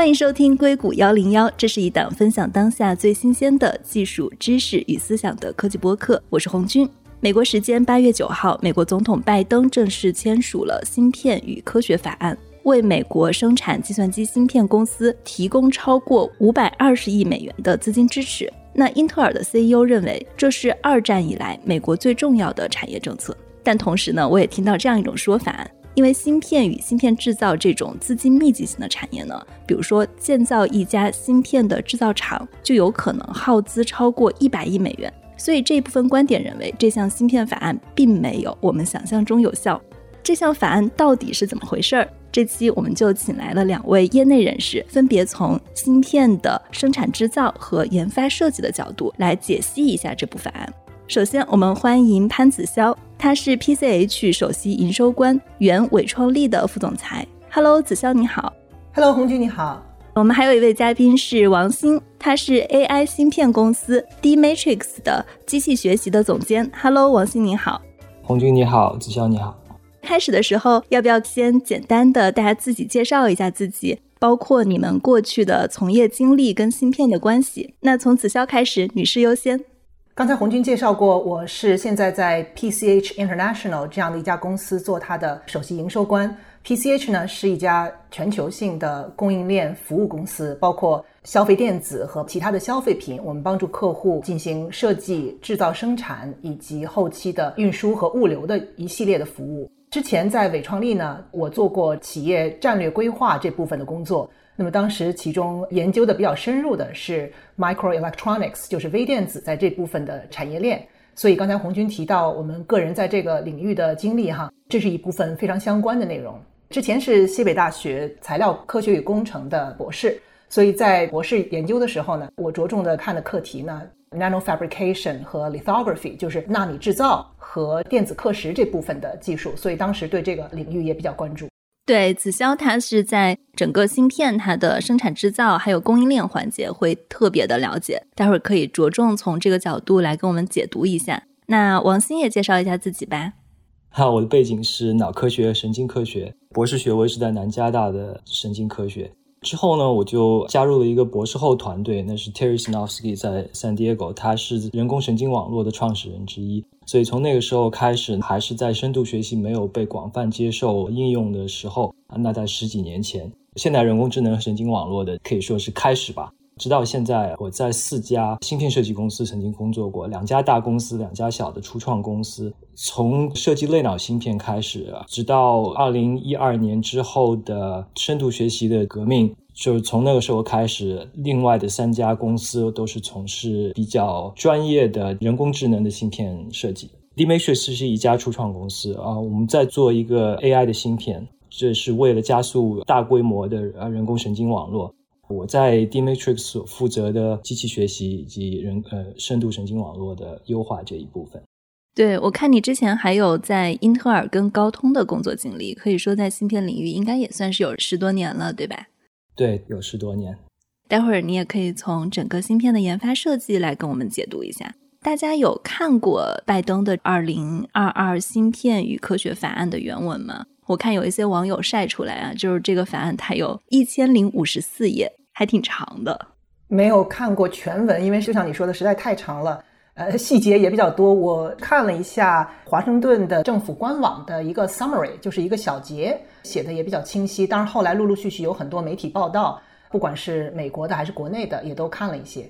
欢迎收听硅谷幺零幺，这是一档分享当下最新鲜的技术知识与思想的科技播客。我是红军。美国时间八月九号，美国总统拜登正式签署了《芯片与科学法案》，为美国生产计算机芯片公司提供超过五百二十亿美元的资金支持。那英特尔的 CEO 认为，这是二战以来美国最重要的产业政策。但同时呢，我也听到这样一种说法。因为芯片与芯片制造这种资金密集型的产业呢，比如说建造一家芯片的制造厂，就有可能耗资超过一百亿美元。所以这一部分观点认为，这项芯片法案并没有我们想象中有效。这项法案到底是怎么回事儿？这期我们就请来了两位业内人士，分别从芯片的生产制造和研发设计的角度来解析一下这部法案。首先，我们欢迎潘子潇，他是 PCH 首席营收官，原伟创力的副总裁。Hello，子潇你好。Hello，红军你好。我们还有一位嘉宾是王鑫，他是 AI 芯片公司 D Matrix 的机器学习的总监。Hello，王鑫你好。红军你好，子潇你好。开始的时候，要不要先简单的大家自己介绍一下自己，包括你们过去的从业经历跟芯片的关系？那从子潇开始，女士优先。刚才红军介绍过，我是现在在 PCH International 这样的一家公司做它的首席营收官。PCH 呢是一家全球性的供应链服务公司，包括消费电子和其他的消费品。我们帮助客户进行设计、制造、生产以及后期的运输和物流的一系列的服务。之前在伟创力呢，我做过企业战略规划这部分的工作。那么当时其中研究的比较深入的是 microelectronics，就是微电子在这部分的产业链。所以刚才红军提到我们个人在这个领域的经历哈，这是一部分非常相关的内容。之前是西北大学材料科学与工程的博士，所以在博士研究的时候呢，我着重的看的课题呢，nano fabrication 和 lithography，就是纳米制造和电子刻蚀这部分的技术。所以当时对这个领域也比较关注。对，子潇他是在整个芯片它的生产制造还有供应链环节会特别的了解，待会儿可以着重从这个角度来跟我们解读一下。那王鑫也介绍一下自己吧。好，我的背景是脑科学、神经科学，博士学位是在南加大的神经科学。之后呢，我就加入了一个博士后团队，那是 Terry Snowski 在 San Diego，他是人工神经网络的创始人之一。所以从那个时候开始，还是在深度学习没有被广泛接受应用的时候，那在十几年前，现代人工智能神经网络的可以说是开始吧。直到现在，我在四家芯片设计公司曾经工作过，两家大公司，两家小的初创公司。从设计类脑芯片开始，直到二零一二年之后的深度学习的革命，就是从那个时候开始，另外的三家公司都是从事比较专业的人工智能的芯片设计。Dimatrix 是一家初创公司啊，我们在做一个 AI 的芯片，这是为了加速大规模的呃人工神经网络。我在 D Matrix 所负责的机器学习以及人呃深度神经网络的优化这一部分。对我看你之前还有在英特尔跟高通的工作经历，可以说在芯片领域应该也算是有十多年了，对吧？对，有十多年。待会儿你也可以从整个芯片的研发设计来跟我们解读一下。大家有看过拜登的二零二二芯片与科学法案的原文吗？我看有一些网友晒出来啊，就是这个法案它有一千零五十四页。还挺长的，没有看过全文，因为就像你说的，实在太长了，呃，细节也比较多。我看了一下华盛顿的政府官网的一个 summary，就是一个小节，写的也比较清晰。当然，后来陆陆续续有很多媒体报道，不管是美国的还是国内的，也都看了一些。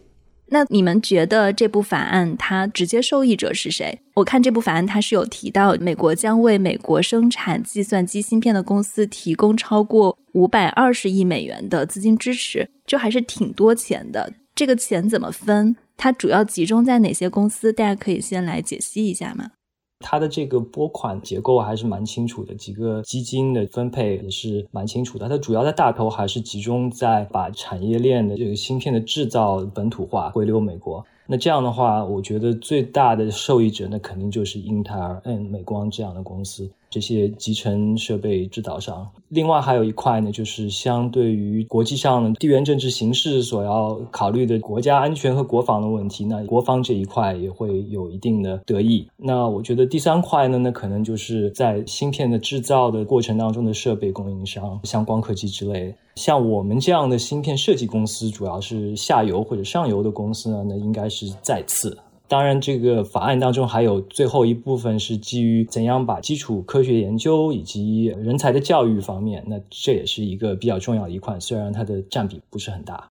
那你们觉得这部法案它直接受益者是谁？我看这部法案它是有提到，美国将为美国生产计算机芯片的公司提供超过五百二十亿美元的资金支持，就还是挺多钱的。这个钱怎么分？它主要集中在哪些公司？大家可以先来解析一下吗？它的这个拨款结构还是蛮清楚的，几个基金的分配也是蛮清楚的。它主要的大头还是集中在把产业链的这个芯片的制造本土化回流美国。那这样的话，我觉得最大的受益者那肯定就是英特尔、嗯美光这样的公司。这些集成设备制造商。另外还有一块呢，就是相对于国际上地缘政治形势所要考虑的国家安全和国防的问题，那国防这一块也会有一定的得益。那我觉得第三块呢，那可能就是在芯片的制造的过程当中的设备供应商，像光刻机之类。像我们这样的芯片设计公司，主要是下游或者上游的公司呢，那应该是再次。当然，这个法案当中还有最后一部分是基于怎样把基础科学研究以及人才的教育方面，那这也是一个比较重要的一块，虽然它的占比不是很大。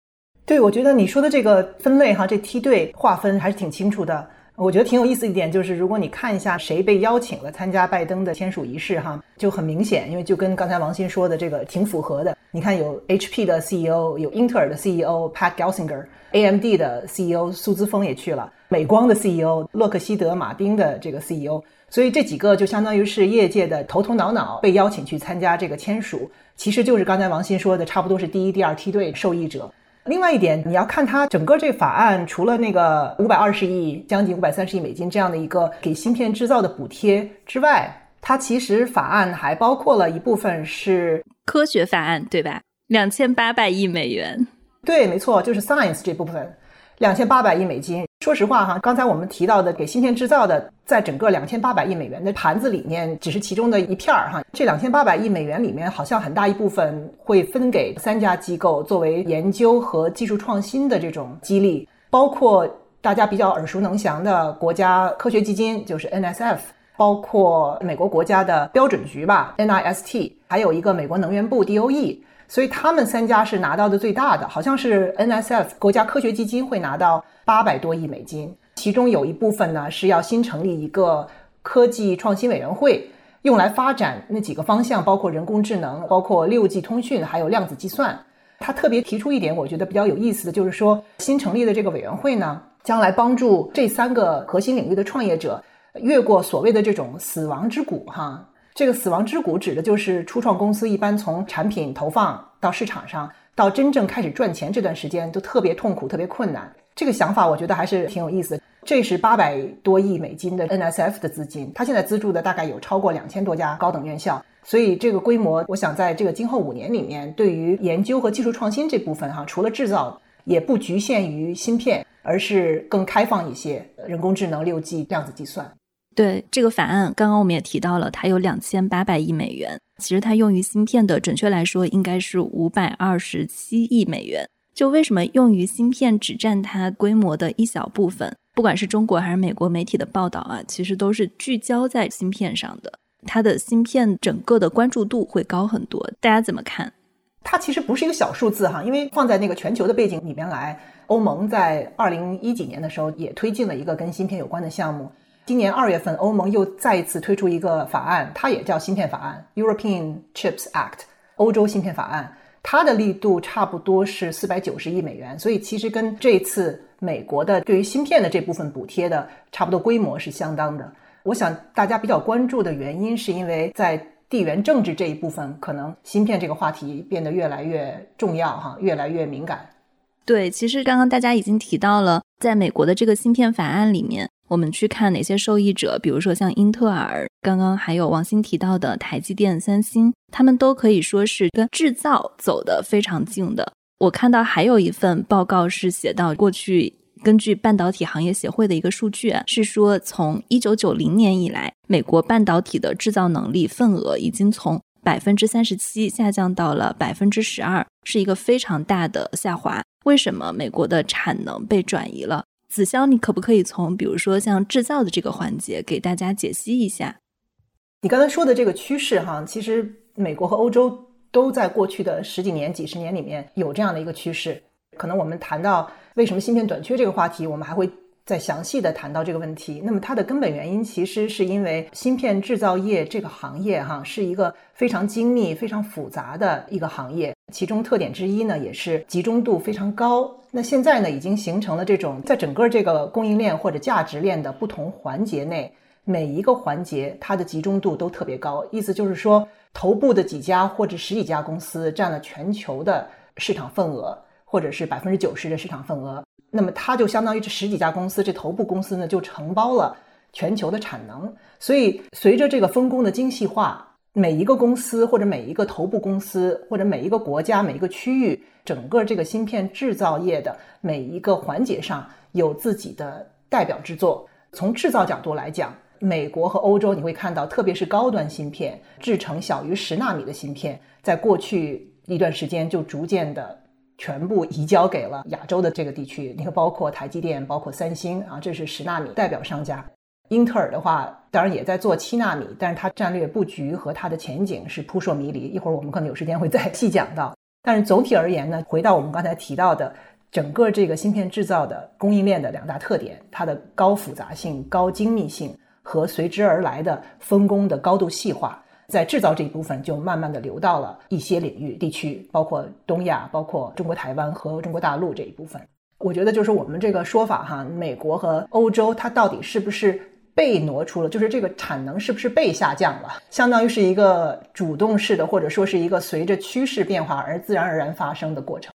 对，我觉得你说的这个分类哈，这梯队划分还是挺清楚的。我觉得挺有意思一点就是，如果你看一下谁被邀请了参加拜登的签署仪式，哈，就很明显，因为就跟刚才王鑫说的这个挺符合的。你看，有 HP 的 CEO，有英特尔的 CEO Pat Gelsinger，AMD 的 CEO 苏姿丰也去了，美光的 CEO 洛克希德马丁的这个 CEO，所以这几个就相当于是业界的头头脑脑被邀请去参加这个签署，其实就是刚才王鑫说的，差不多是第一、第二梯队受益者。另外一点，你要看它整个这法案，除了那个五百二十亿、将近五百三十亿美金这样的一个给芯片制造的补贴之外，它其实法案还包括了一部分是科学法案，对吧？两千八百亿美元。对，没错，就是 science 这部分。两千八百亿美金，说实话哈，刚才我们提到的给芯片制造的，在整个两千八百亿美元的盘子里面，只是其中的一片儿哈。这两千八百亿美元里面，好像很大一部分会分给三家机构作为研究和技术创新的这种激励，包括大家比较耳熟能详的国家科学基金，就是 NSF，包括美国国家的标准局吧，NIST，还有一个美国能源部 DOE。所以他们三家是拿到的最大的，好像是 NSF 国家科学基金会拿到八百多亿美金，其中有一部分呢是要新成立一个科技创新委员会，用来发展那几个方向，包括人工智能、包括六 G 通讯，还有量子计算。他特别提出一点，我觉得比较有意思的就是说，新成立的这个委员会呢，将来帮助这三个核心领域的创业者越过所谓的这种死亡之谷，哈。这个死亡之谷指的就是初创公司一般从产品投放到市场上，到真正开始赚钱这段时间都特别痛苦、特别困难。这个想法我觉得还是挺有意思。这是八百多亿美金的 NSF 的资金，它现在资助的大概有超过两千多家高等院校，所以这个规模，我想在这个今后五年里面，对于研究和技术创新这部分哈，除了制造，也不局限于芯片，而是更开放一些，人工智能、六 G、量子计算。对这个法案，刚刚我们也提到了，它有两千八百亿美元。其实它用于芯片的，准确来说应该是五百二十七亿美元。就为什么用于芯片只占它规模的一小部分？不管是中国还是美国媒体的报道啊，其实都是聚焦在芯片上的。它的芯片整个的关注度会高很多。大家怎么看？它其实不是一个小数字哈，因为放在那个全球的背景里面来，欧盟在二零一几年的时候也推进了一个跟芯片有关的项目。今年二月份，欧盟又再一次推出一个法案，它也叫芯片法案 （European Chips Act，欧洲芯片法案）。它的力度差不多是四百九十亿美元，所以其实跟这次美国的对于芯片的这部分补贴的差不多规模是相当的。我想大家比较关注的原因，是因为在地缘政治这一部分，可能芯片这个话题变得越来越重要，哈，越来越敏感。对，其实刚刚大家已经提到了，在美国的这个芯片法案里面。我们去看哪些受益者，比如说像英特尔，刚刚还有王鑫提到的台积电、三星，他们都可以说是跟制造走得非常近的。我看到还有一份报告是写到，过去根据半导体行业协会的一个数据，是说从一九九零年以来，美国半导体的制造能力份额已经从百分之三十七下降到了百分之十二，是一个非常大的下滑。为什么美国的产能被转移了？子潇，你可不可以从比如说像制造的这个环节给大家解析一下？你刚才说的这个趋势哈，其实美国和欧洲都在过去的十几年、几十年里面有这样的一个趋势。可能我们谈到为什么芯片短缺这个话题，我们还会。再详细的谈到这个问题，那么它的根本原因其实是因为芯片制造业这个行业哈是一个非常精密、非常复杂的一个行业，其中特点之一呢也是集中度非常高。那现在呢已经形成了这种在整个这个供应链或者价值链的不同环节内，每一个环节它的集中度都特别高。意思就是说，头部的几家或者十几家公司占了全球的市场份额，或者是百分之九十的市场份额。那么它就相当于这十几家公司，这头部公司呢就承包了全球的产能。所以，随着这个分工的精细化，每一个公司或者每一个头部公司或者每一个国家每一个区域，整个这个芯片制造业的每一个环节上有自己的代表之作。从制造角度来讲，美国和欧洲你会看到，特别是高端芯片制成小于十纳米的芯片，在过去一段时间就逐渐的全部移交给了亚洲的这个地区。你看，包括台积电，包括三星啊，这是十纳米代表商家。英特尔的话，当然也在做七纳米，但是它战略布局和它的前景是扑朔迷离。一会儿我们可能有时间会再细讲到。但是总体而言呢，回到我们刚才提到的整个这个芯片制造的供应链的两大特点，它的高复杂性、高精密性和随之而来的分工的高度细化，在制造这一部分就慢慢的流到了一些领域地区，包括东亚、包括中国台湾和中国大陆这一部分。我觉得就是我们这个说法哈，美国和欧洲它到底是不是？被挪出了，就是这个产能是不是被下降了？相当于是一个主动式的，或者说是一个随着趋势变化而自然而然发生的过程。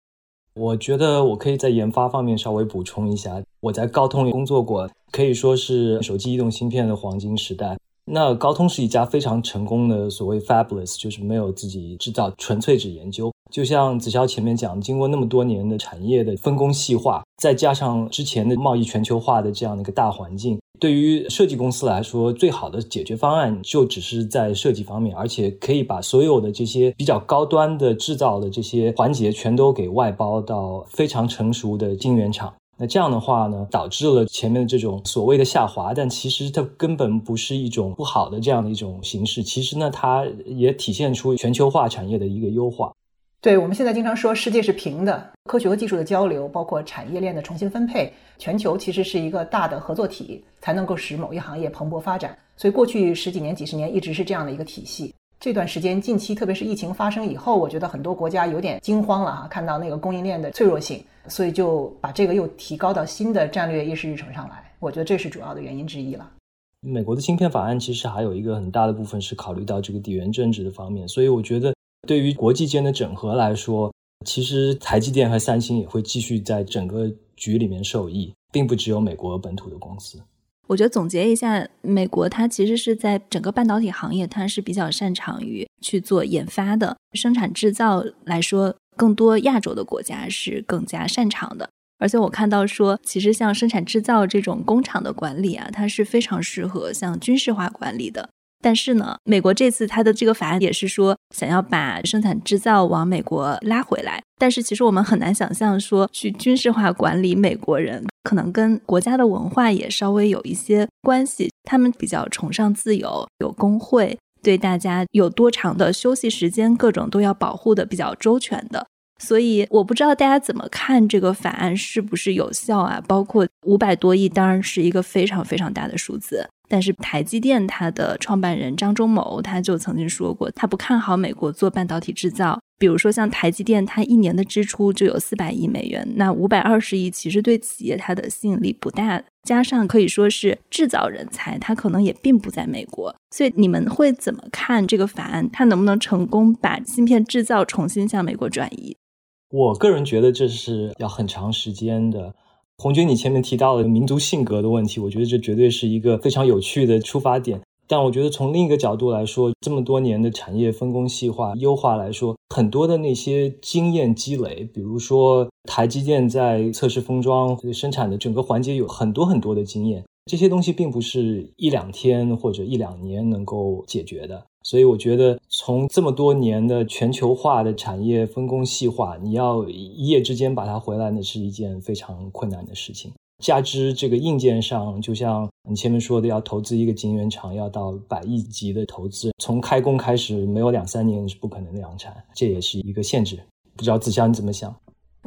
我觉得我可以在研发方面稍微补充一下，我在高通工作过，可以说是手机移动芯片的黄金时代。那高通是一家非常成功的所谓 fabless，就是没有自己制造，纯粹只研究。就像子潇前面讲，经过那么多年的产业的分工细化，再加上之前的贸易全球化的这样的一个大环境，对于设计公司来说，最好的解决方案就只是在设计方面，而且可以把所有的这些比较高端的制造的这些环节全都给外包到非常成熟的晶圆厂。那这样的话呢，导致了前面的这种所谓的下滑，但其实它根本不是一种不好的这样的一种形式。其实呢，它也体现出全球化产业的一个优化。对，我们现在经常说世界是平的，科学和技术的交流，包括产业链的重新分配，全球其实是一个大的合作体，才能够使某一行业蓬勃发展。所以过去十几年、几十年一直是这样的一个体系。这段时间，近期特别是疫情发生以后，我觉得很多国家有点惊慌了哈，看到那个供应链的脆弱性，所以就把这个又提高到新的战略议事日程上来。我觉得这是主要的原因之一了。美国的芯片法案其实还有一个很大的部分是考虑到这个地缘政治的方面，所以我觉得。对于国际间的整合来说，其实台积电和三星也会继续在整个局里面受益，并不只有美国本土的公司。我觉得总结一下，美国它其实是在整个半导体行业，它是比较擅长于去做研发的，生产制造来说，更多亚洲的国家是更加擅长的。而且我看到说，其实像生产制造这种工厂的管理啊，它是非常适合像军事化管理的。但是呢，美国这次它的这个法案也是说想要把生产制造往美国拉回来。但是其实我们很难想象说去军事化管理美国人，可能跟国家的文化也稍微有一些关系。他们比较崇尚自由，有工会，对大家有多长的休息时间，各种都要保护的比较周全的。所以我不知道大家怎么看这个法案是不是有效啊？包括五百多亿，当然是一个非常非常大的数字。但是台积电它的创办人张忠谋他就曾经说过，他不看好美国做半导体制造。比如说像台积电，它一年的支出就有四百亿美元，那五百二十亿其实对企业它的吸引力不大。加上可以说是制造人才，它可能也并不在美国。所以你们会怎么看这个法案？它能不能成功把芯片制造重新向美国转移？我个人觉得这是要很长时间的。红军，你前面提到了民族性格的问题，我觉得这绝对是一个非常有趣的出发点。但我觉得从另一个角度来说，这么多年的产业分工细化、优化来说，很多的那些经验积累，比如说台积电在测试封装生产的整个环节有很多很多的经验，这些东西并不是一两天或者一两年能够解决的。所以我觉得，从这么多年的全球化的产业分工细化，你要一夜之间把它回来，那是一件非常困难的事情。加之这个硬件上，就像你前面说的，要投资一个晶圆厂，要到百亿级的投资，从开工开始没有两三年是不可能量产，这也是一个限制。不知道子香你怎么想？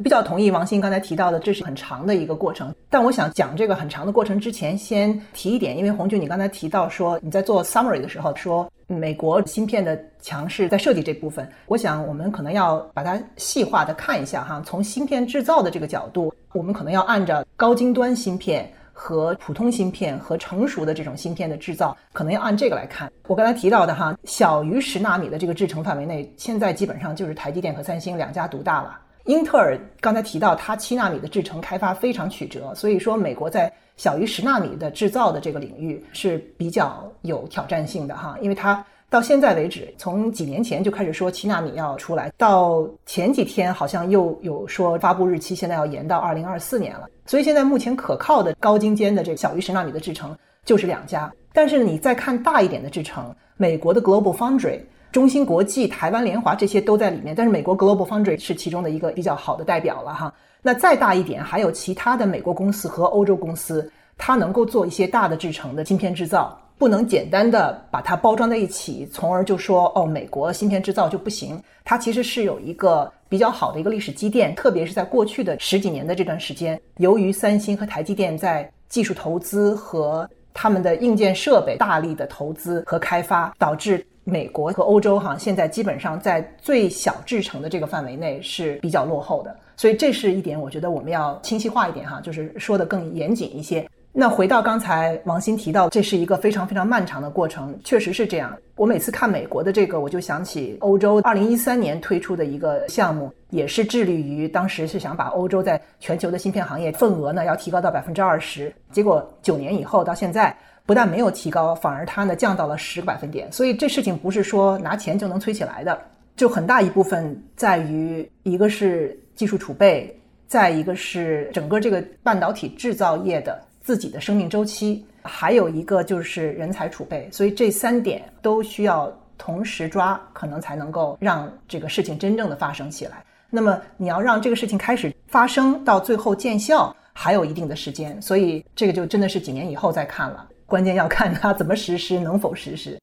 比较同意王鑫刚才提到的，这是很长的一个过程。但我想讲这个很长的过程之前，先提一点，因为红军你刚才提到说你在做 summary 的时候说美国芯片的强势在设计这部分，我想我们可能要把它细化的看一下哈。从芯片制造的这个角度，我们可能要按照高精端芯片和普通芯片和成熟的这种芯片的制造，可能要按这个来看。我刚才提到的哈，小于十纳米的这个制程范围内，现在基本上就是台积电和三星两家独大了。英特尔刚才提到，它七纳米的制程开发非常曲折，所以说美国在小于十纳米的制造的这个领域是比较有挑战性的哈，因为它到现在为止，从几年前就开始说七纳米要出来，到前几天好像又有说发布日期现在要延到二零二四年了，所以现在目前可靠的高精尖的这个小于十纳米的制程就是两家，但是你再看大一点的制程，美国的 Global Foundry。中芯国际、台湾联华这些都在里面，但是美国 Global Foundry 是其中的一个比较好的代表了哈。那再大一点，还有其他的美国公司和欧洲公司，它能够做一些大的制程的芯片制造，不能简单的把它包装在一起，从而就说哦，美国芯片制造就不行。它其实是有一个比较好的一个历史积淀，特别是在过去的十几年的这段时间，由于三星和台积电在技术投资和他们的硬件设备大力的投资和开发，导致。美国和欧洲哈，现在基本上在最小制程的这个范围内是比较落后的，所以这是一点，我觉得我们要清晰化一点哈，就是说的更严谨一些。那回到刚才王鑫提到，这是一个非常非常漫长的过程，确实是这样。我每次看美国的这个，我就想起欧洲二零一三年推出的一个项目，也是致力于当时是想把欧洲在全球的芯片行业份额呢要提高到百分之二十，结果九年以后到现在。不但没有提高，反而它呢降到了十个百分点。所以这事情不是说拿钱就能催起来的，就很大一部分在于一个是技术储备，再一个是整个这个半导体制造业的自己的生命周期，还有一个就是人才储备。所以这三点都需要同时抓，可能才能够让这个事情真正的发生起来。那么你要让这个事情开始发生到最后见效，还有一定的时间。所以这个就真的是几年以后再看了。关键要看它怎么实施，能否实施。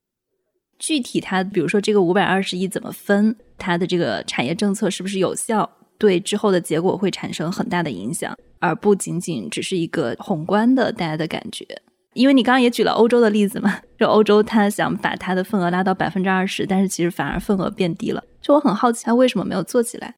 具体它，比如说这个五百二十亿怎么分，它的这个产业政策是不是有效，对之后的结果会产生很大的影响，而不仅仅只是一个宏观的大家的感觉。因为你刚刚也举了欧洲的例子嘛，就欧洲它想把它的份额拉到百分之二十，但是其实反而份额变低了。就我很好奇，它为什么没有做起来？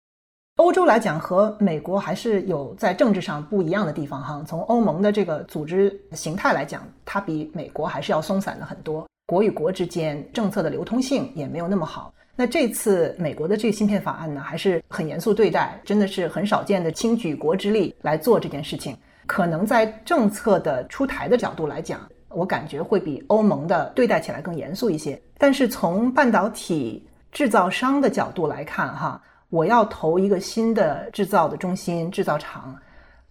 欧洲来讲和美国还是有在政治上不一样的地方哈。从欧盟的这个组织形态来讲，它比美国还是要松散的很多。国与国之间政策的流通性也没有那么好。那这次美国的这个芯片法案呢，还是很严肃对待，真的是很少见的倾举国之力来做这件事情。可能在政策的出台的角度来讲，我感觉会比欧盟的对待起来更严肃一些。但是从半导体制造商的角度来看哈。我要投一个新的制造的中心制造厂，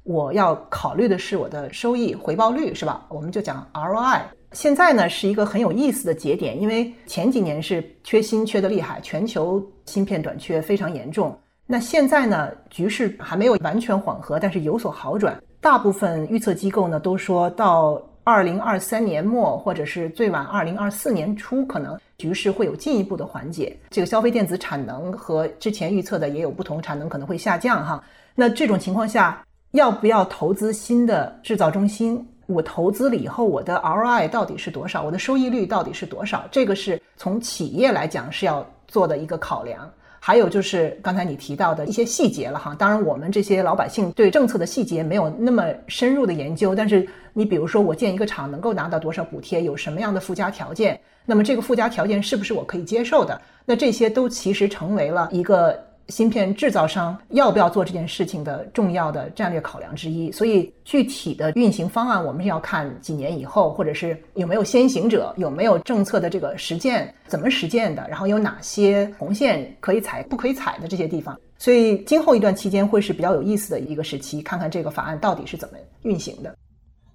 我要考虑的是我的收益回报率，是吧？我们就讲 ROI。现在呢是一个很有意思的节点，因为前几年是缺芯缺的厉害，全球芯片短缺非常严重。那现在呢局势还没有完全缓和，但是有所好转。大部分预测机构呢都说到。二零二三年末，或者是最晚二零二四年初，可能局势会有进一步的缓解。这个消费电子产能和之前预测的也有不同，产能可能会下降哈。那这种情况下，要不要投资新的制造中心？我投资了以后，我的 ROI 到底是多少？我的收益率到底是多少？这个是从企业来讲是要做的一个考量。还有就是刚才你提到的一些细节了哈，当然我们这些老百姓对政策的细节没有那么深入的研究，但是你比如说我建一个厂能够拿到多少补贴，有什么样的附加条件，那么这个附加条件是不是我可以接受的？那这些都其实成为了一个。芯片制造商要不要做这件事情的重要的战略考量之一，所以具体的运行方案，我们是要看几年以后，或者是有没有先行者，有没有政策的这个实践，怎么实践的，然后有哪些红线可以踩，不可以踩的这些地方。所以今后一段期间会是比较有意思的一个时期，看看这个法案到底是怎么运行的。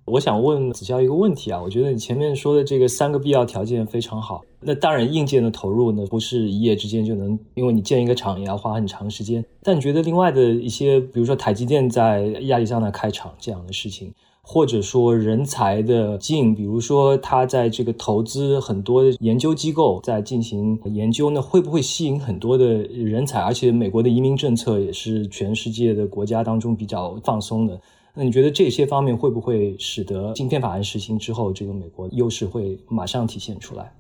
我想问子潇一个问题啊，我觉得你前面说的这个三个必要条件非常好。那当然，硬件的投入呢，不是一夜之间就能，因为你建一个厂也要花很长时间。但你觉得另外的一些，比如说台积电在亚利桑那开厂这样的事情，或者说人才的进，比如说他在这个投资很多研究机构在进行研究呢，会不会吸引很多的人才？而且美国的移民政策也是全世界的国家当中比较放松的。那你觉得这些方面会不会使得芯片法案实行之后，这个美国优势会马上体现出来？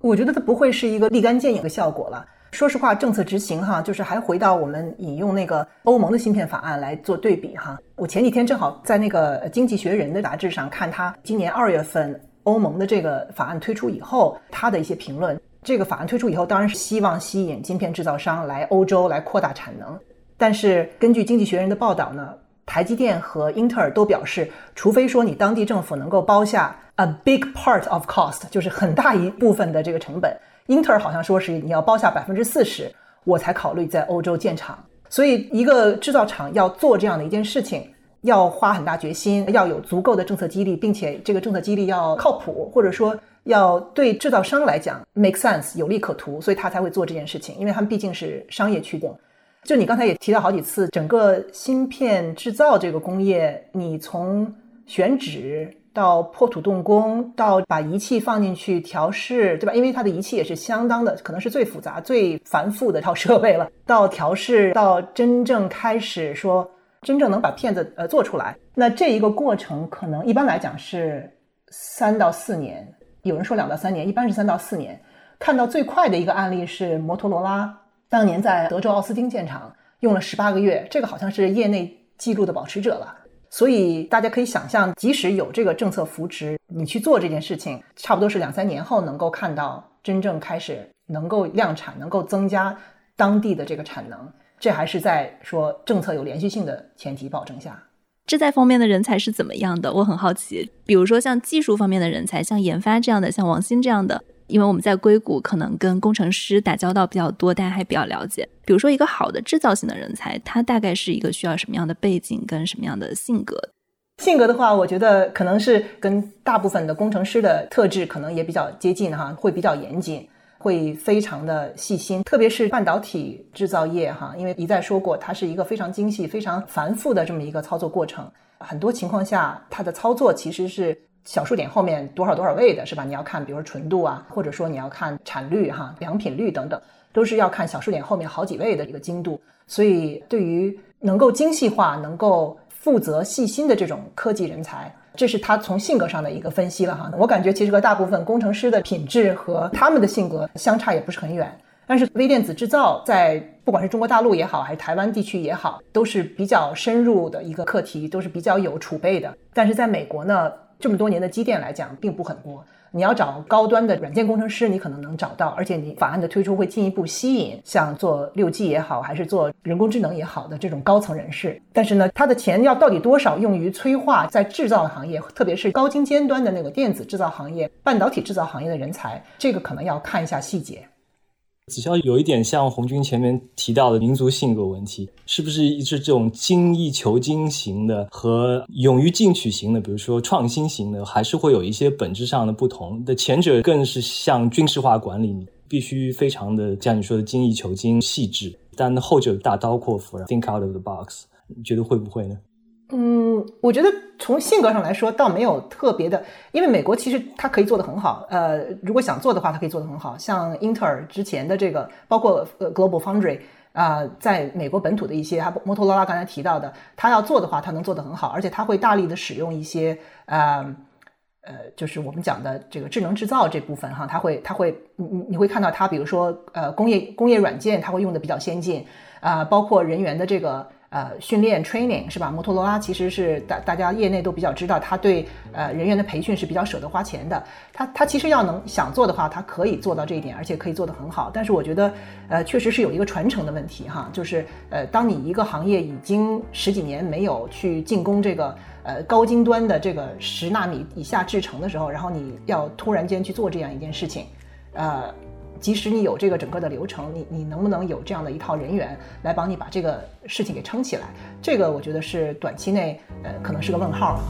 我觉得它不会是一个立竿见影的效果了。说实话，政策执行哈，就是还回到我们引用那个欧盟的芯片法案来做对比哈。我前几天正好在那个《经济学人》的杂志上看他今年二月份欧盟的这个法案推出以后，他的一些评论。这个法案推出以后，当然是希望吸引芯片制造商来欧洲来扩大产能。但是根据《经济学人》的报道呢，台积电和英特尔都表示，除非说你当地政府能够包下 a big part of cost，就是很大一部分的这个成本，英特尔好像说是你要包下百分之四十，我才考虑在欧洲建厂。所以，一个制造厂要做这样的一件事情。要花很大决心，要有足够的政策激励，并且这个政策激励要靠谱，或者说要对制造商来讲 make sense 有利可图，所以他才会做这件事情，因为他们毕竟是商业驱动。就你刚才也提到好几次，整个芯片制造这个工业，你从选址到破土动工，到把仪器放进去调试，对吧？因为它的仪器也是相当的，可能是最复杂、最繁复的一套设备了。到调试，到真正开始说。真正能把片子呃做出来，那这一个过程可能一般来讲是三到四年，有人说两到三年，一般是三到四年。看到最快的一个案例是摩托罗拉，当年在德州奥斯汀建厂用了十八个月，这个好像是业内记录的保持者了。所以大家可以想象，即使有这个政策扶持，你去做这件事情，差不多是两三年后能够看到真正开始能够量产，能够增加当地的这个产能。这还是在说政策有连续性的前提保证下，这在方面的人才是怎么样的？我很好奇。比如说像技术方面的人才，像研发这样的，像王鑫这样的，因为我们在硅谷可能跟工程师打交道比较多，大家还比较了解。比如说一个好的制造型的人才，他大概是一个需要什么样的背景跟什么样的性格？性格的话，我觉得可能是跟大部分的工程师的特质可能也比较接近哈，会比较严谨。会非常的细心，特别是半导体制造业哈，因为一再说过，它是一个非常精细、非常繁复的这么一个操作过程。很多情况下，它的操作其实是小数点后面多少多少位的，是吧？你要看，比如说纯度啊，或者说你要看产率哈、良品率等等，都是要看小数点后面好几位的一个精度。所以，对于能够精细化、能够负责细心的这种科技人才。这是他从性格上的一个分析了哈，我感觉其实和大部分工程师的品质和他们的性格相差也不是很远。但是微电子制造在不管是中国大陆也好，还是台湾地区也好，都是比较深入的一个课题，都是比较有储备的。但是在美国呢，这么多年的积淀来讲，并不很多。你要找高端的软件工程师，你可能能找到，而且你法案的推出会进一步吸引像做六 G 也好，还是做人工智能也好的这种高层人士。但是呢，他的钱要到底多少用于催化在制造行业，特别是高精尖端的那个电子制造行业、半导体制造行业的人才，这个可能要看一下细节。子潇有一点像红军前面提到的民族性格问题，是不是是这种精益求精型的和勇于进取型的，比如说创新型的，还是会有一些本质上的不同？的前者更是像军事化管理，必须非常的像你说的精益求精、细致，但后者大刀阔斧，think out of the box，你觉得会不会呢？嗯，我觉得从性格上来说，倒没有特别的，因为美国其实它可以做得很好。呃，如果想做的话，它可以做得很好。像英特尔之前的这个，包括呃 Global Foundry 啊，在美国本土的一些，它摩托罗拉刚才提到的，它要做的话，它能做得很好，而且它会大力的使用一些呃呃，就是我们讲的这个智能制造这部分哈，它会它会你你你会看到它，比如说呃工业工业软件，它会用的比较先进啊，包括人员的这个。呃，训练 training 是吧？摩托罗拉其实是大大家业内都比较知道，他对呃人员的培训是比较舍得花钱的。他他其实要能想做的话，他可以做到这一点，而且可以做得很好。但是我觉得，呃，确实是有一个传承的问题哈，就是呃，当你一个行业已经十几年没有去进攻这个呃高精端的这个十纳米以下制程的时候，然后你要突然间去做这样一件事情，呃。即使你有这个整个的流程，你你能不能有这样的一套人员来帮你把这个事情给撑起来？这个我觉得是短期内，呃，可能是个问号。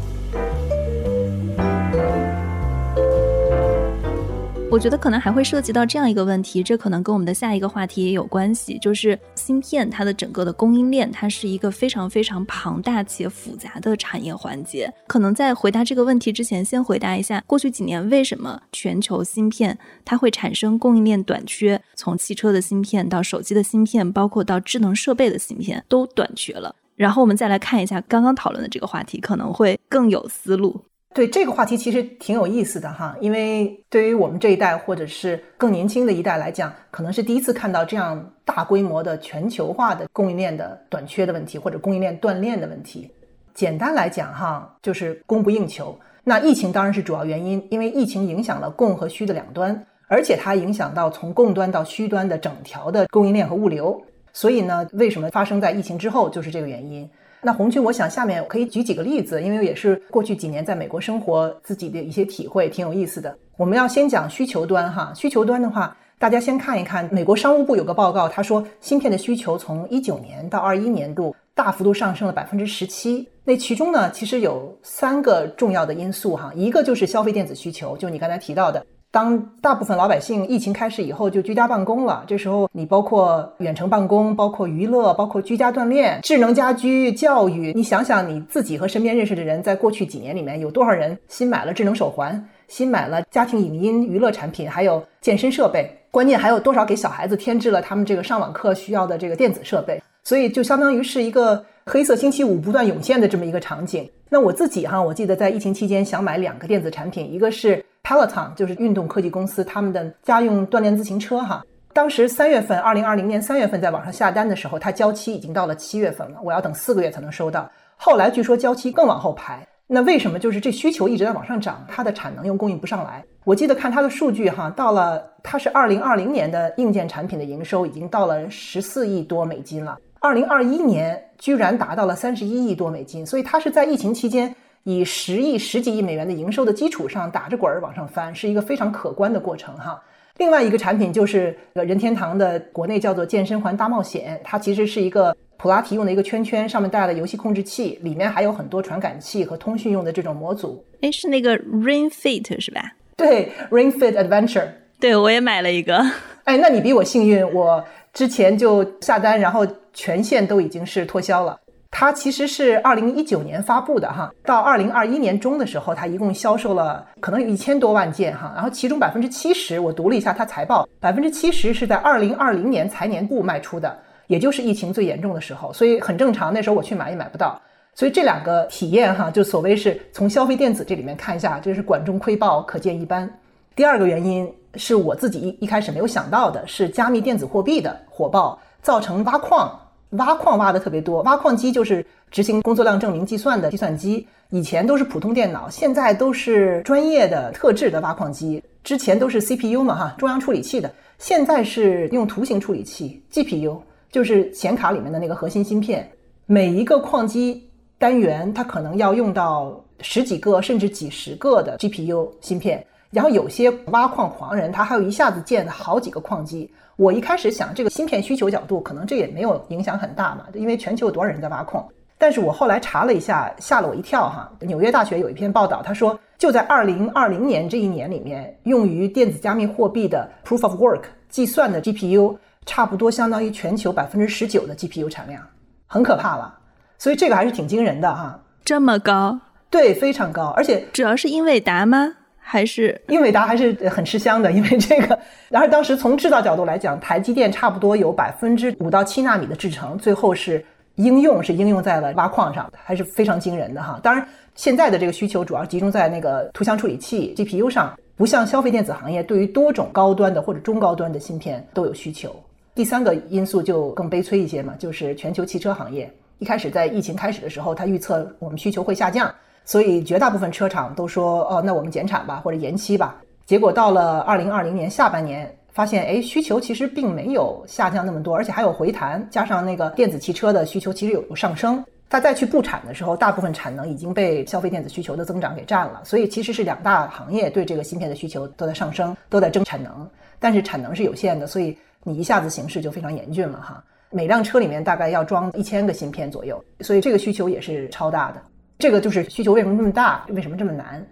我觉得可能还会涉及到这样一个问题，这可能跟我们的下一个话题也有关系，就是芯片它的整个的供应链，它是一个非常非常庞大且复杂的产业环节。可能在回答这个问题之前，先回答一下过去几年为什么全球芯片它会产生供应链短缺，从汽车的芯片到手机的芯片，包括到智能设备的芯片都短缺了。然后我们再来看一下刚刚讨论的这个话题，可能会更有思路。对这个话题其实挺有意思的哈，因为对于我们这一代或者是更年轻的一代来讲，可能是第一次看到这样大规模的全球化的供应链的短缺的问题，或者供应链断链的问题。简单来讲哈，就是供不应求。那疫情当然是主要原因，因为疫情影响了供和需的两端，而且它影响到从供端到需端的整条的供应链和物流。所以呢，为什么发生在疫情之后，就是这个原因。那红军，我想下面可以举几个例子，因为也是过去几年在美国生活自己的一些体会，挺有意思的。我们要先讲需求端哈，需求端的话，大家先看一看美国商务部有个报告，他说芯片的需求从一九年到二一年度大幅度上升了百分之十七。那其中呢，其实有三个重要的因素哈，一个就是消费电子需求，就你刚才提到的。当大部分老百姓疫情开始以后就居家办公了，这时候你包括远程办公、包括娱乐、包括居家锻炼、智能家居、教育，你想想你自己和身边认识的人，在过去几年里面有多少人新买了智能手环、新买了家庭影音娱乐产品，还有健身设备，关键还有多少给小孩子添置了他们这个上网课需要的这个电子设备，所以就相当于是一个黑色星期五不断涌现的这么一个场景。那我自己哈，我记得在疫情期间想买两个电子产品，一个是。Peloton 就是运动科技公司，他们的家用锻炼自行车哈。当时三月份，二零二零年三月份在网上下单的时候，它交期已经到了七月份了，我要等四个月才能收到。后来据说交期更往后排，那为什么？就是这需求一直在往上涨，它的产能又供应不上来。我记得看它的数据哈，到了它是二零二零年的硬件产品的营收已经到了十四亿多美金了，二零二一年居然达到了三十一亿多美金，所以它是在疫情期间。以十亿、十几亿美元的营收的基础上打着滚儿往上翻，是一个非常可观的过程哈。另外一个产品就是任天堂的国内叫做健身环大冒险，它其实是一个普拉提用的一个圈圈，上面带了游戏控制器，里面还有很多传感器和通讯用的这种模组。哎，是那个 Ring Fit 是吧？对，Ring Fit Adventure。对，我也买了一个。哎，那你比我幸运，我之前就下单，然后全线都已经是脱销了。它其实是二零一九年发布的哈，到二零二一年中的时候，它一共销售了可能有一千多万件哈，然后其中百分之七十，我读了一下它财报，百分之七十是在二零二零年财年度卖出的，也就是疫情最严重的时候，所以很正常，那时候我去买也买不到，所以这两个体验哈，就所谓是从消费电子这里面看一下，这是管中窥豹，可见一斑。第二个原因是我自己一一开始没有想到的，是加密电子货币的火爆造成挖矿。挖矿挖的特别多，挖矿机就是执行工作量证明计算的计算机。以前都是普通电脑，现在都是专业的特制的挖矿机。之前都是 CPU 嘛，哈，中央处理器的，现在是用图形处理器 GPU，就是显卡里面的那个核心芯片。每一个矿机单元，它可能要用到十几个甚至几十个的 GPU 芯片。然后有些挖矿狂人，他还有一下子建好几个矿机。我一开始想，这个芯片需求角度，可能这也没有影响很大嘛，因为全球有多少人在挖矿。但是我后来查了一下，吓了我一跳哈。纽约大学有一篇报道，他说，就在二零二零年这一年里面，用于电子加密货币的 Proof of Work 计算的 GPU，差不多相当于全球百分之十九的 GPU 产量，很可怕了。所以这个还是挺惊人的哈。这么高？对，非常高，而且主要是英伟达吗？还是英伟达还是很吃香的，因为这个。然后当时从制造角度来讲，台积电差不多有百分之五到七纳米的制程，最后是应用是应用在了挖矿上，还是非常惊人的哈。当然，现在的这个需求主要集中在那个图像处理器 GPU 上，不像消费电子行业对于多种高端的或者中高端的芯片都有需求。第三个因素就更悲催一些嘛，就是全球汽车行业一开始在疫情开始的时候，它预测我们需求会下降。所以绝大部分车厂都说，哦，那我们减产吧，或者延期吧。结果到了二零二零年下半年，发现，哎，需求其实并没有下降那么多，而且还有回弹，加上那个电子汽车的需求其实有有上升。它再去布产的时候，大部分产能已经被消费电子需求的增长给占了。所以其实是两大行业对这个芯片的需求都在上升，都在争产能，但是产能是有限的，所以你一下子形势就非常严峻了哈。每辆车里面大概要装一千个芯片左右，所以这个需求也是超大的。这个就是需求为什么这么大，为什么这么难？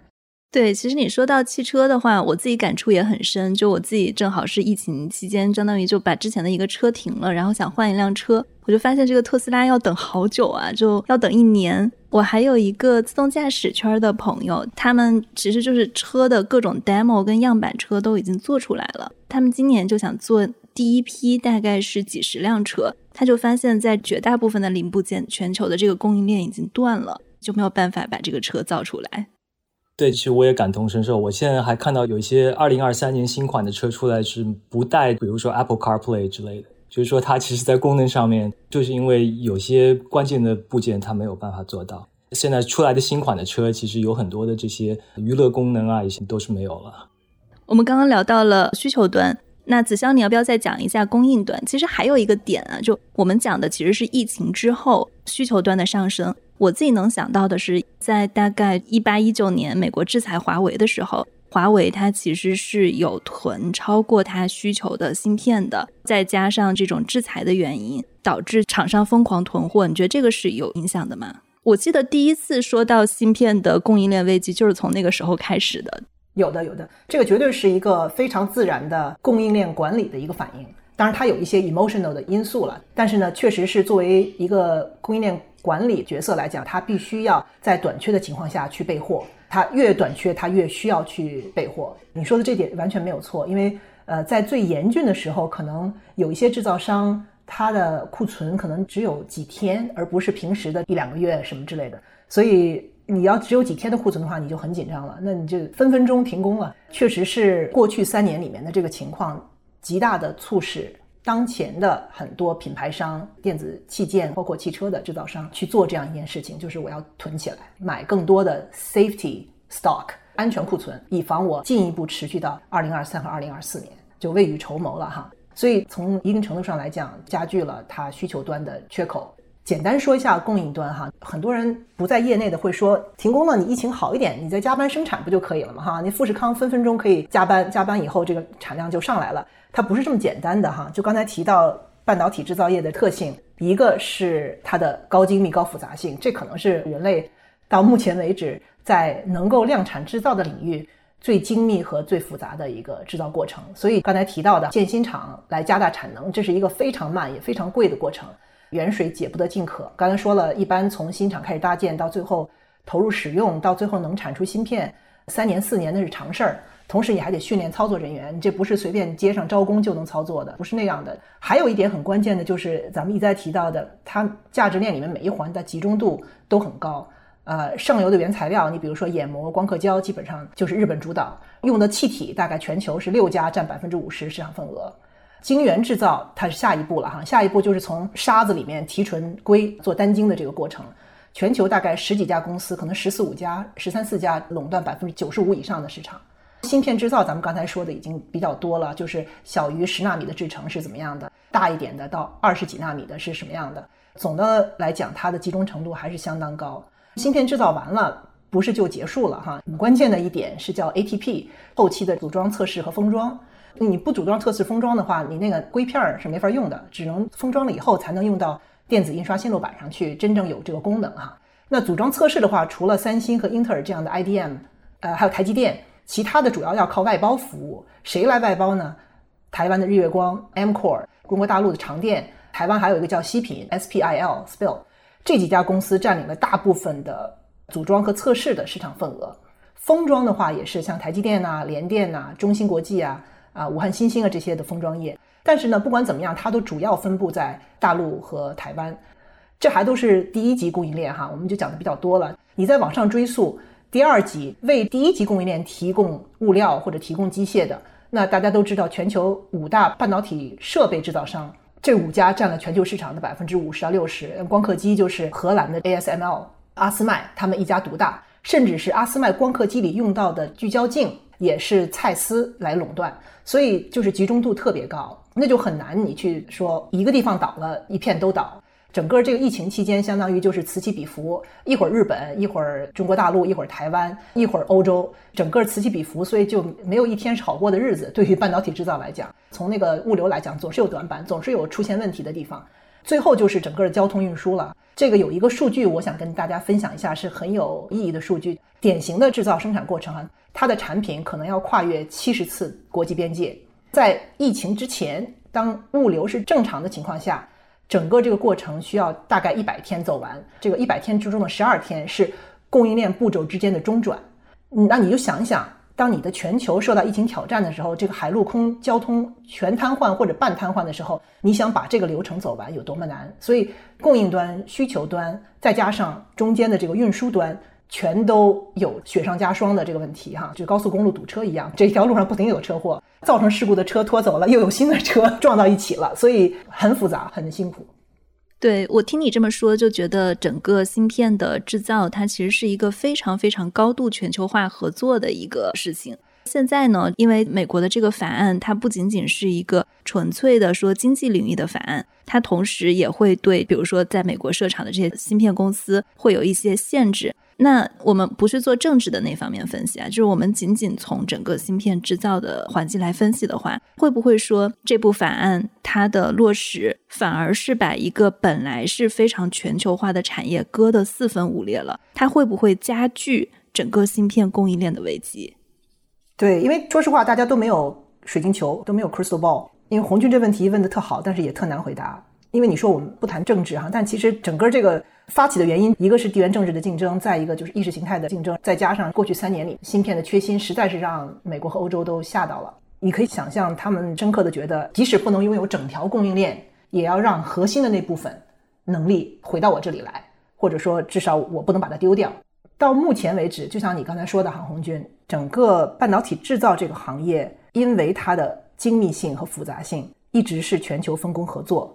对，其实你说到汽车的话，我自己感触也很深。就我自己正好是疫情期间，相当于就把之前的一个车停了，然后想换一辆车，我就发现这个特斯拉要等好久啊，就要等一年。我还有一个自动驾驶圈的朋友，他们其实就是车的各种 demo 跟样板车都已经做出来了，他们今年就想做第一批，大概是几十辆车，他就发现，在绝大部分的零部件，全球的这个供应链已经断了。就没有办法把这个车造出来。对，其实我也感同身受。我现在还看到有一些二零二三年新款的车出来是不带，比如说 Apple CarPlay 之类的，就是说它其实在功能上面，就是因为有些关键的部件它没有办法做到。现在出来的新款的车，其实有很多的这些娱乐功能啊，已经都是没有了。我们刚刚聊到了需求端。那子潇，你要不要再讲一下供应端？其实还有一个点啊，就我们讲的其实是疫情之后需求端的上升。我自己能想到的是，在大概一八一九年美国制裁华为的时候，华为它其实是有囤超过它需求的芯片的，再加上这种制裁的原因，导致厂商疯狂囤货。你觉得这个是有影响的吗？我记得第一次说到芯片的供应链危机，就是从那个时候开始的。有的，有的，这个绝对是一个非常自然的供应链管理的一个反应。当然，它有一些 emotional 的因素了，但是呢，确实是作为一个供应链管理角色来讲，它必须要在短缺的情况下去备货。它越短缺，它越需要去备货。你说的这点完全没有错，因为呃，在最严峻的时候，可能有一些制造商，它的库存可能只有几天，而不是平时的一两个月什么之类的，所以。你要只有几天的库存的话，你就很紧张了，那你就分分钟停工了。确实是过去三年里面的这个情况，极大的促使当前的很多品牌商、电子器件，包括汽车的制造商去做这样一件事情，就是我要囤起来，买更多的 safety stock 安全库存，以防我进一步持续到二零二三和二零二四年，就未雨绸缪了哈。所以从一定程度上来讲，加剧了它需求端的缺口。简单说一下供应端哈，很多人不在业内的会说停工了，你疫情好一点，你再加班生产不就可以了吗？哈，你富士康分分钟可以加班，加班以后这个产量就上来了，它不是这么简单的哈。就刚才提到半导体制造业的特性，一个是它的高精密、高复杂性，这可能是人类到目前为止在能够量产制造的领域最精密和最复杂的一个制造过程。所以刚才提到的建新厂来加大产能，这是一个非常慢也非常贵的过程。远水解不得近渴。刚才说了一般从新厂开始搭建到最后投入使用，到最后能产出芯片，三年四年那是常事儿。同时你还得训练操作人员，你这不是随便街上招工就能操作的，不是那样的。还有一点很关键的就是咱们一再提到的，它价值链里面每一环的集中度都很高。呃，上游的原材料，你比如说眼膜、光刻胶，基本上就是日本主导。用的气体大概全球是六家占百分之五十市场份额。晶圆制造它是下一步了哈，下一步就是从沙子里面提纯硅做单晶的这个过程。全球大概十几家公司，可能十四五家、十三四家垄断百分之九十五以上的市场。芯片制造咱们刚才说的已经比较多了，就是小于十纳米的制程是怎么样的，大一点的到二十几纳米的是什么样的。总的来讲，它的集中程度还是相当高。芯片制造完了，不是就结束了哈。关键的一点是叫 ATP 后期的组装测试和封装。你不组装测试封装的话，你那个硅片儿是没法用的，只能封装了以后才能用到电子印刷线路板上去，真正有这个功能哈。那组装测试的话，除了三星和英特尔这样的 IDM，呃，还有台积电，其他的主要要靠外包服务。谁来外包呢？台湾的日月光、Amcor，中国大陆的长电，台湾还有一个叫西品 SPIL、Spill，这几家公司占领了大部分的组装和测试的市场份额。封装的话，也是像台积电呐、联电呐、中芯国际啊。啊，武汉新兴啊这些的封装业，但是呢，不管怎么样，它都主要分布在大陆和台湾，这还都是第一级供应链哈，我们就讲的比较多了。你再往上追溯，第二级为第一级供应链提供物料或者提供机械的，那大家都知道，全球五大半导体设备制造商，这五家占了全球市场的百分之五十到六十。光刻机就是荷兰的 ASML 阿斯麦，他们一家独大，甚至是阿斯麦光刻机里用到的聚焦镜。也是蔡司来垄断，所以就是集中度特别高，那就很难你去说一个地方倒了，一片都倒。整个这个疫情期间，相当于就是此起彼伏，一会儿日本，一会儿中国大陆，一会儿台湾，一会儿欧洲，整个此起彼伏，所以就没有一天是好过的日子。对于半导体制造来讲，从那个物流来讲，总是有短板，总是有出现问题的地方。最后就是整个的交通运输了。这个有一个数据，我想跟大家分享一下，是很有意义的数据。典型的制造生产过程啊，它的产品可能要跨越七十次国际边界。在疫情之前，当物流是正常的情况下，整个这个过程需要大概一百天走完。这个一百天之中的十二天是供应链步骤之间的中转。那你就想一想，当你的全球受到疫情挑战的时候，这个海陆空交通全瘫痪或者半瘫痪的时候，你想把这个流程走完有多么难？所以，供应端、需求端，再加上中间的这个运输端。全都有雪上加霜的这个问题哈，就高速公路堵车一样，这条路上不停有车祸，造成事故的车拖走了，又有新的车撞到一起了，所以很复杂，很辛苦。对我听你这么说，就觉得整个芯片的制造，它其实是一个非常非常高度全球化合作的一个事情。现在呢，因为美国的这个法案，它不仅仅是一个纯粹的说经济领域的法案，它同时也会对，比如说在美国设厂的这些芯片公司会有一些限制。那我们不是做政治的那方面分析啊，就是我们仅仅从整个芯片制造的环境来分析的话，会不会说这部法案它的落实反而是把一个本来是非常全球化的产业割得四分五裂了？它会不会加剧整个芯片供应链的危机？对，因为说实话，大家都没有水晶球，都没有 crystal ball。因为红军这问题问的特好，但是也特难回答。因为你说我们不谈政治哈，但其实整个这个。发起的原因，一个是地缘政治的竞争，再一个就是意识形态的竞争，再加上过去三年里芯片的缺芯，实在是让美国和欧洲都吓到了。你可以想象，他们深刻的觉得，即使不能拥有整条供应链，也要让核心的那部分能力回到我这里来，或者说至少我不能把它丢掉。到目前为止，就像你刚才说的，韩红军，整个半导体制造这个行业，因为它的精密性和复杂性，一直是全球分工合作。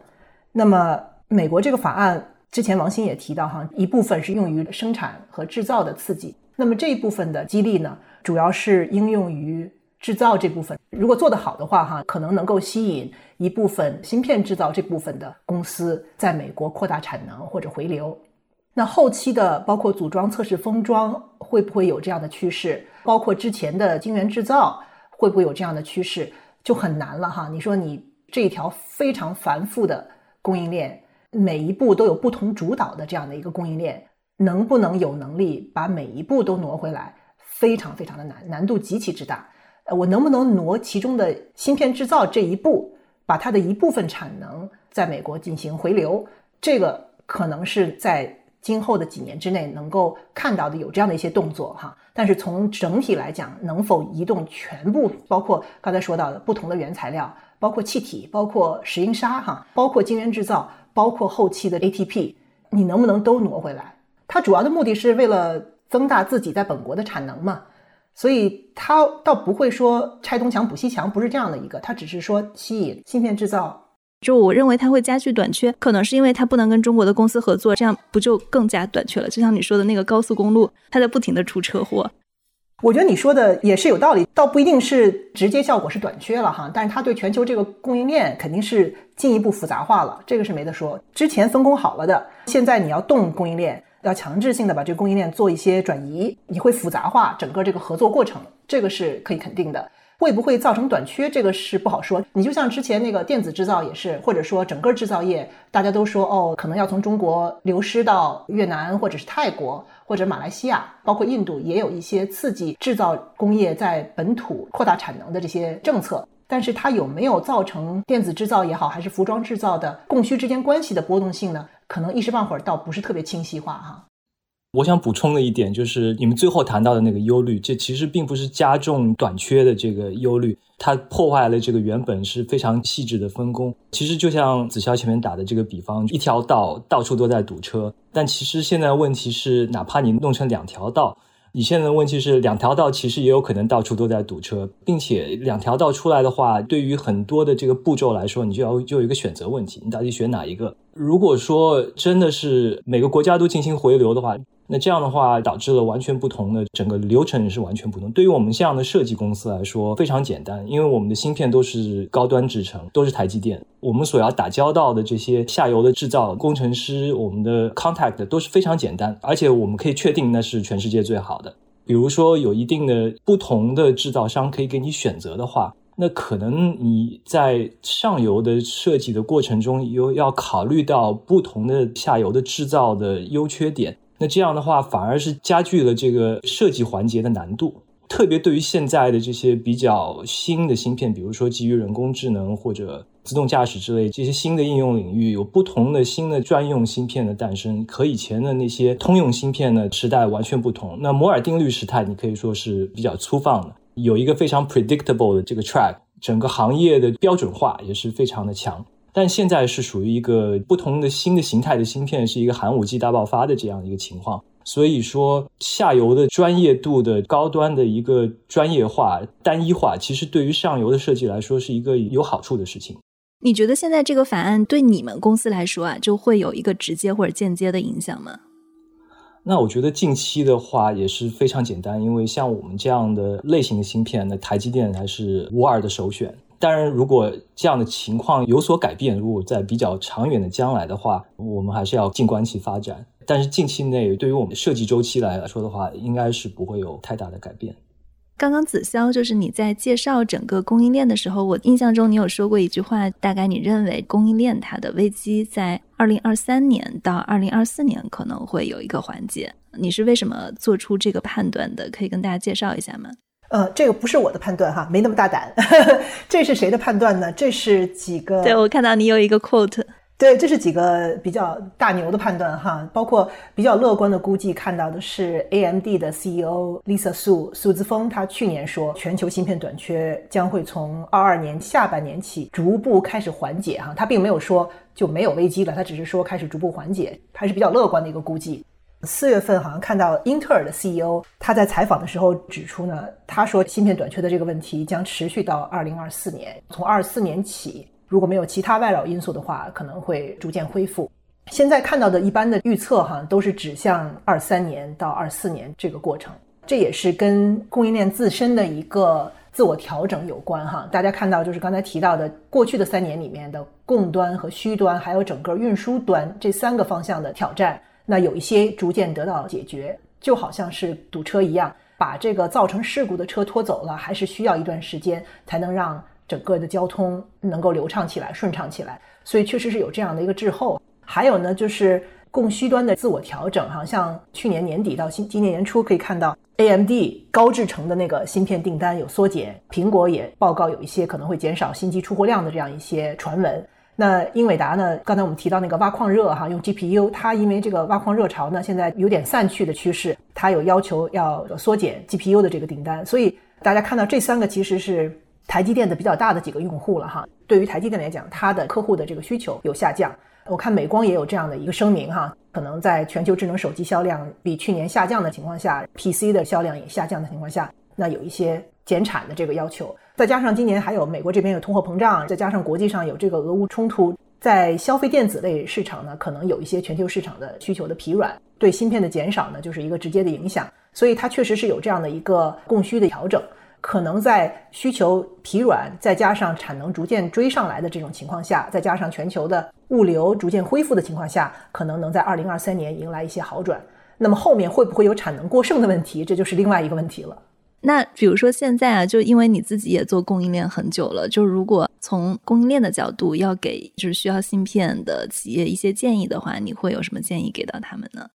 那么，美国这个法案。之前王鑫也提到哈，一部分是用于生产和制造的刺激，那么这一部分的激励呢，主要是应用于制造这部分。如果做得好的话哈，可能能够吸引一部分芯片制造这部分的公司在美国扩大产能或者回流。那后期的包括组装、测试、封装会不会有这样的趋势？包括之前的晶圆制造会不会有这样的趋势？就很难了哈。你说你这一条非常繁复的供应链。每一步都有不同主导的这样的一个供应链，能不能有能力把每一步都挪回来，非常非常的难，难度极其之大。我能不能挪其中的芯片制造这一步，把它的一部分产能在美国进行回流？这个可能是在今后的几年之内能够看到的有这样的一些动作哈。但是从整体来讲，能否移动全部，包括刚才说到的不同的原材料，包括气体，包括石英砂哈，包括晶圆制造。包括后期的 ATP，你能不能都挪回来？它主要的目的是为了增大自己在本国的产能嘛，所以它倒不会说拆东墙补西墙，不是这样的一个，它只是说吸引芯片制造。就我认为它会加剧短缺，可能是因为它不能跟中国的公司合作，这样不就更加短缺了？就像你说的那个高速公路，它在不停的出车祸。我觉得你说的也是有道理，倒不一定是直接效果是短缺了哈，但是它对全球这个供应链肯定是进一步复杂化了，这个是没得说。之前分工好了的，现在你要动供应链，要强制性的把这个供应链做一些转移，你会复杂化整个这个合作过程，这个是可以肯定的。会不会造成短缺？这个是不好说。你就像之前那个电子制造也是，或者说整个制造业，大家都说哦，可能要从中国流失到越南或者是泰国或者马来西亚，包括印度也有一些刺激制造工业在本土扩大产能的这些政策。但是它有没有造成电子制造也好，还是服装制造的供需之间关系的波动性呢？可能一时半会儿倒不是特别清晰化哈。我想补充的一点就是，你们最后谈到的那个忧虑，这其实并不是加重短缺的这个忧虑，它破坏了这个原本是非常细致的分工。其实就像子潇前面打的这个比方，一条道到处都在堵车，但其实现在问题是，哪怕你弄成两条道。你现在的问题是，两条道其实也有可能到处都在堵车，并且两条道出来的话，对于很多的这个步骤来说，你就要就有一个选择问题，你到底选哪一个？如果说真的是每个国家都进行回流的话，那这样的话导致了完全不同的整个流程也是完全不同。对于我们这样的设计公司来说，非常简单，因为我们的芯片都是高端制成，都是台积电，我们所要打交道的这些下游的制造工程师，我们的 contact 都是非常简单，而且我们可以确定那是全世界最好的。比如说有一定的不同的制造商可以给你选择的话，那可能你在上游的设计的过程中，又要考虑到不同的下游的制造的优缺点。那这样的话，反而是加剧了这个设计环节的难度。特别对于现在的这些比较新的芯片，比如说基于人工智能或者自动驾驶之类这些新的应用领域，有不同的新的专用芯片的诞生，和以前的那些通用芯片呢时代完全不同。那摩尔定律时代，你可以说是比较粗放的，有一个非常 predictable 的这个 track，整个行业的标准化也是非常的强。但现在是属于一个不同的新的形态的芯片，是一个寒武纪大爆发的这样一个情况。所以说，下游的专业度的高端的一个专业化、单一化，其实对于上游的设计来说是一个有好处的事情。你觉得现在这个法案对你们公司来说啊，就会有一个直接或者间接的影响吗？那我觉得近期的话也是非常简单，因为像我们这样的类型的芯片，那台积电还是无二的首选。当然，如果这样的情况有所改变，如果在比较长远的将来的话，我们还是要静观其发展。但是近期内，对于我们设计周期来说的话，应该是不会有太大的改变。刚刚子潇就是你在介绍整个供应链的时候，我印象中你有说过一句话，大概你认为供应链它的危机在二零二三年到二零二四年可能会有一个缓解。你是为什么做出这个判断的？可以跟大家介绍一下吗？呃，这个不是我的判断哈，没那么大胆。这是谁的判断呢？这是几个？对我看到你有一个 quote。对，这是几个比较大牛的判断哈，包括比较乐观的估计，看到的是 AMD 的 CEO Lisa Su 苏姿峰，他去年说全球芯片短缺将会从二二年下半年起逐步开始缓解哈，他并没有说就没有危机了，他只是说开始逐步缓解，还是比较乐观的一个估计。四月份好像看到英特尔的 CEO 他在采访的时候指出呢，他说芯片短缺的这个问题将持续到二零二四年，从二四年起。如果没有其他外扰因素的话，可能会逐渐恢复。现在看到的一般的预测，哈，都是指向二三年到二四年这个过程。这也是跟供应链自身的一个自我调整有关，哈。大家看到，就是刚才提到的，过去的三年里面的供端和需端，还有整个运输端这三个方向的挑战，那有一些逐渐得到解决，就好像是堵车一样，把这个造成事故的车拖走了，还是需要一段时间才能让。整个的交通能够流畅起来、顺畅起来，所以确实是有这样的一个滞后。还有呢，就是供需端的自我调整，哈，像去年年底到今今年年初，可以看到 AMD 高制程的那个芯片订单有缩减，苹果也报告有一些可能会减少新机出货量的这样一些传闻。那英伟达呢，刚才我们提到那个挖矿热，哈，用 GPU，它因为这个挖矿热潮呢，现在有点散去的趋势，它有要求要缩减 GPU 的这个订单。所以大家看到这三个其实是。台积电的比较大的几个用户了哈，对于台积电来讲，它的客户的这个需求有下降。我看美光也有这样的一个声明哈，可能在全球智能手机销量比去年下降的情况下，PC 的销量也下降的情况下，那有一些减产的这个要求。再加上今年还有美国这边有通货膨胀，再加上国际上有这个俄乌冲突，在消费电子类市场呢，可能有一些全球市场的需求的疲软，对芯片的减少呢，就是一个直接的影响。所以它确实是有这样的一个供需的调整。可能在需求疲软，再加上产能逐渐追上来的这种情况下，再加上全球的物流逐渐恢复的情况下，可能能在二零二三年迎来一些好转。那么后面会不会有产能过剩的问题，这就是另外一个问题了。那比如说现在啊，就因为你自己也做供应链很久了，就如果从供应链的角度要给就是需要芯片的企业一些建议的话，你会有什么建议给到他们呢？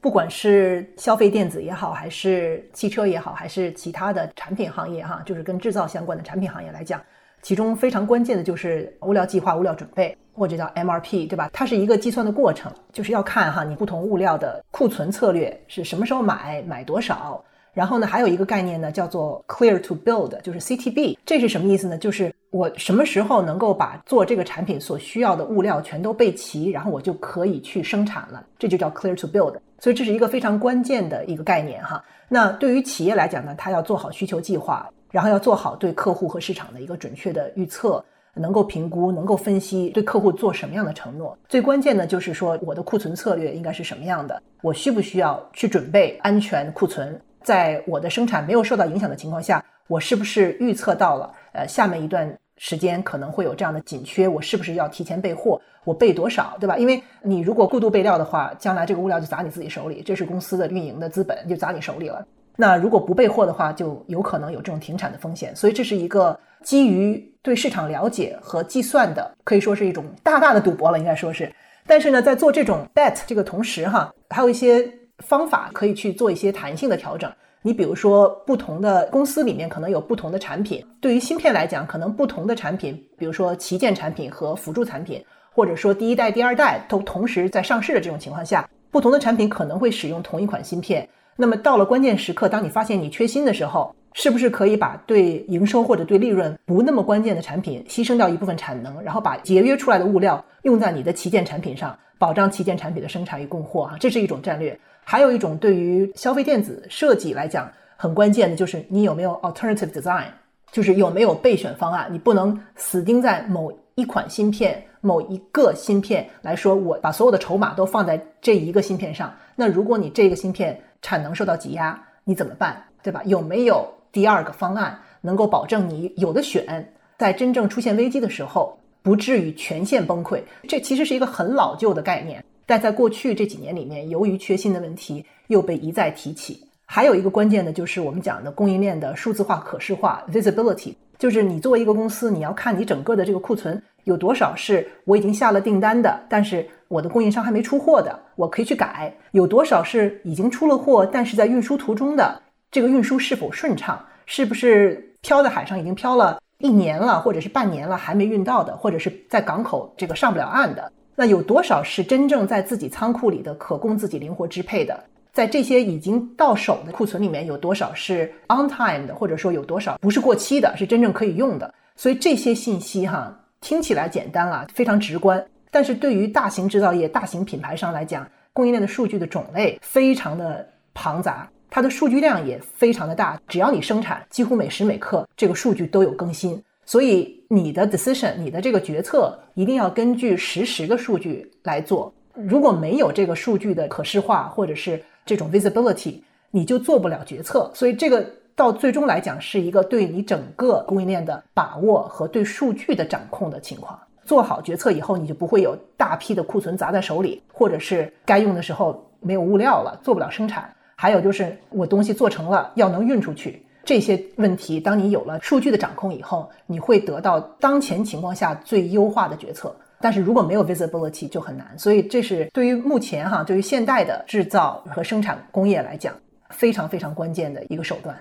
不管是消费电子也好，还是汽车也好，还是其他的产品行业哈，就是跟制造相关的产品行业来讲，其中非常关键的就是物料计划、物料准备，或者叫 MRP，对吧？它是一个计算的过程，就是要看哈你不同物料的库存策略是什么时候买，买多少。然后呢，还有一个概念呢，叫做 clear to build，就是 CTB，这是什么意思呢？就是我什么时候能够把做这个产品所需要的物料全都备齐，然后我就可以去生产了，这就叫 clear to build。所以这是一个非常关键的一个概念哈。那对于企业来讲呢，它要做好需求计划，然后要做好对客户和市场的一个准确的预测，能够评估，能够分析对客户做什么样的承诺。最关键的就是说，我的库存策略应该是什么样的？我需不需要去准备安全库存？在我的生产没有受到影响的情况下，我是不是预测到了？呃，下面一段时间可能会有这样的紧缺，我是不是要提前备货？我备多少，对吧？因为你如果过度备料的话，将来这个物料就砸你自己手里，这是公司的运营的资本就砸你手里了。那如果不备货的话，就有可能有这种停产的风险。所以这是一个基于对市场了解和计算的，可以说是一种大大的赌博了，应该说是。但是呢，在做这种 bet 这个同时，哈，还有一些。方法可以去做一些弹性的调整。你比如说，不同的公司里面可能有不同的产品。对于芯片来讲，可能不同的产品，比如说旗舰产品和辅助产品，或者说第一代、第二代都同时在上市的这种情况下，不同的产品可能会使用同一款芯片。那么到了关键时刻，当你发现你缺芯的时候，是不是可以把对营收或者对利润不那么关键的产品牺牲掉一部分产能，然后把节约出来的物料用在你的旗舰产品上，保障旗舰产品的生产与供货？哈，这是一种战略。还有一种对于消费电子设计来讲很关键的就是你有没有 alternative design，就是有没有备选方案。你不能死盯在某一款芯片、某一个芯片来说，我把所有的筹码都放在这一个芯片上。那如果你这个芯片产能受到挤压，你怎么办？对吧？有没有第二个方案能够保证你有的选，在真正出现危机的时候不至于全线崩溃？这其实是一个很老旧的概念，但在过去这几年里面，由于缺芯的问题又被一再提起。还有一个关键的就是我们讲的供应链的数字化、可视化 （visibility），就是你作为一个公司，你要看你整个的这个库存有多少是我已经下了订单的，但是我的供应商还没出货的，我可以去改；有多少是已经出了货，但是在运输途中的，这个运输是否顺畅？是不是漂在海上已经漂了一年了，或者是半年了还没运到的，或者是在港口这个上不了岸的？那有多少是真正在自己仓库里的，可供自己灵活支配的？在这些已经到手的库存里面，有多少是 on time 的，或者说有多少不是过期的，是真正可以用的？所以这些信息哈，听起来简单了，非常直观。但是对于大型制造业、大型品牌商来讲，供应链的数据的种类非常的庞杂，它的数据量也非常的大。只要你生产，几乎每时每刻这个数据都有更新。所以你的 decision，你的这个决策一定要根据实时的数据来做。如果没有这个数据的可视化，或者是这种 visibility，你就做不了决策，所以这个到最终来讲是一个对你整个供应链的把握和对数据的掌控的情况。做好决策以后，你就不会有大批的库存砸在手里，或者是该用的时候没有物料了，做不了生产。还有就是我东西做成了要能运出去，这些问题，当你有了数据的掌控以后，你会得到当前情况下最优化的决策。但是如果没有 visibility 就很难，所以这是对于目前哈，对于现代的制造和生产工业来讲，非常非常关键的一个手段。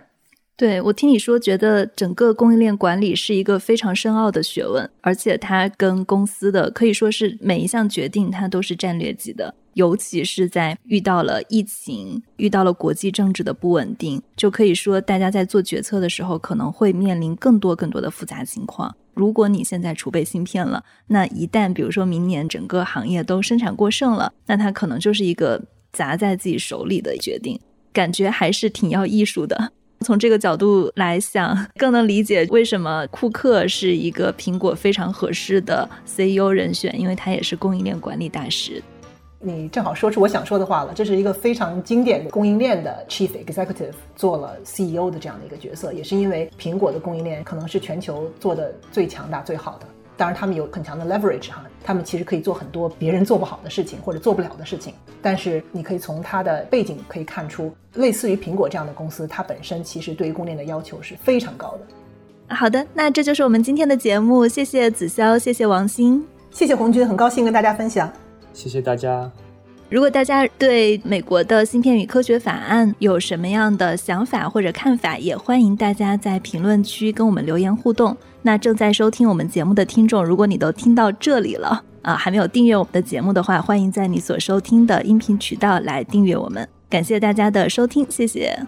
对我听你说，觉得整个供应链管理是一个非常深奥的学问，而且它跟公司的可以说是每一项决定，它都是战略级的。尤其是在遇到了疫情、遇到了国际政治的不稳定，就可以说大家在做决策的时候，可能会面临更多更多的复杂情况。如果你现在储备芯片了，那一旦比如说明年整个行业都生产过剩了，那它可能就是一个砸在自己手里的决定，感觉还是挺要艺术的。从这个角度来想，更能理解为什么库克是一个苹果非常合适的 CEO 人选，因为他也是供应链管理大师。你正好说出我想说的话了，这是一个非常经典的供应链的 chief executive 做了 CEO 的这样的一个角色，也是因为苹果的供应链可能是全球做的最强大、最好的。当然，他们有很强的 leverage 哈，他们其实可以做很多别人做不好的事情或者做不了的事情。但是你可以从它的背景可以看出，类似于苹果这样的公司，它本身其实对于供应链的要求是非常高的。好的，那这就是我们今天的节目，谢谢子潇，谢谢王鑫，谢谢红军，很高兴跟大家分享。谢谢大家。如果大家对美国的芯片与科学法案有什么样的想法或者看法，也欢迎大家在评论区跟我们留言互动。那正在收听我们节目的听众，如果你都听到这里了啊，还没有订阅我们的节目的话，欢迎在你所收听的音频渠道来订阅我们。感谢大家的收听，谢谢。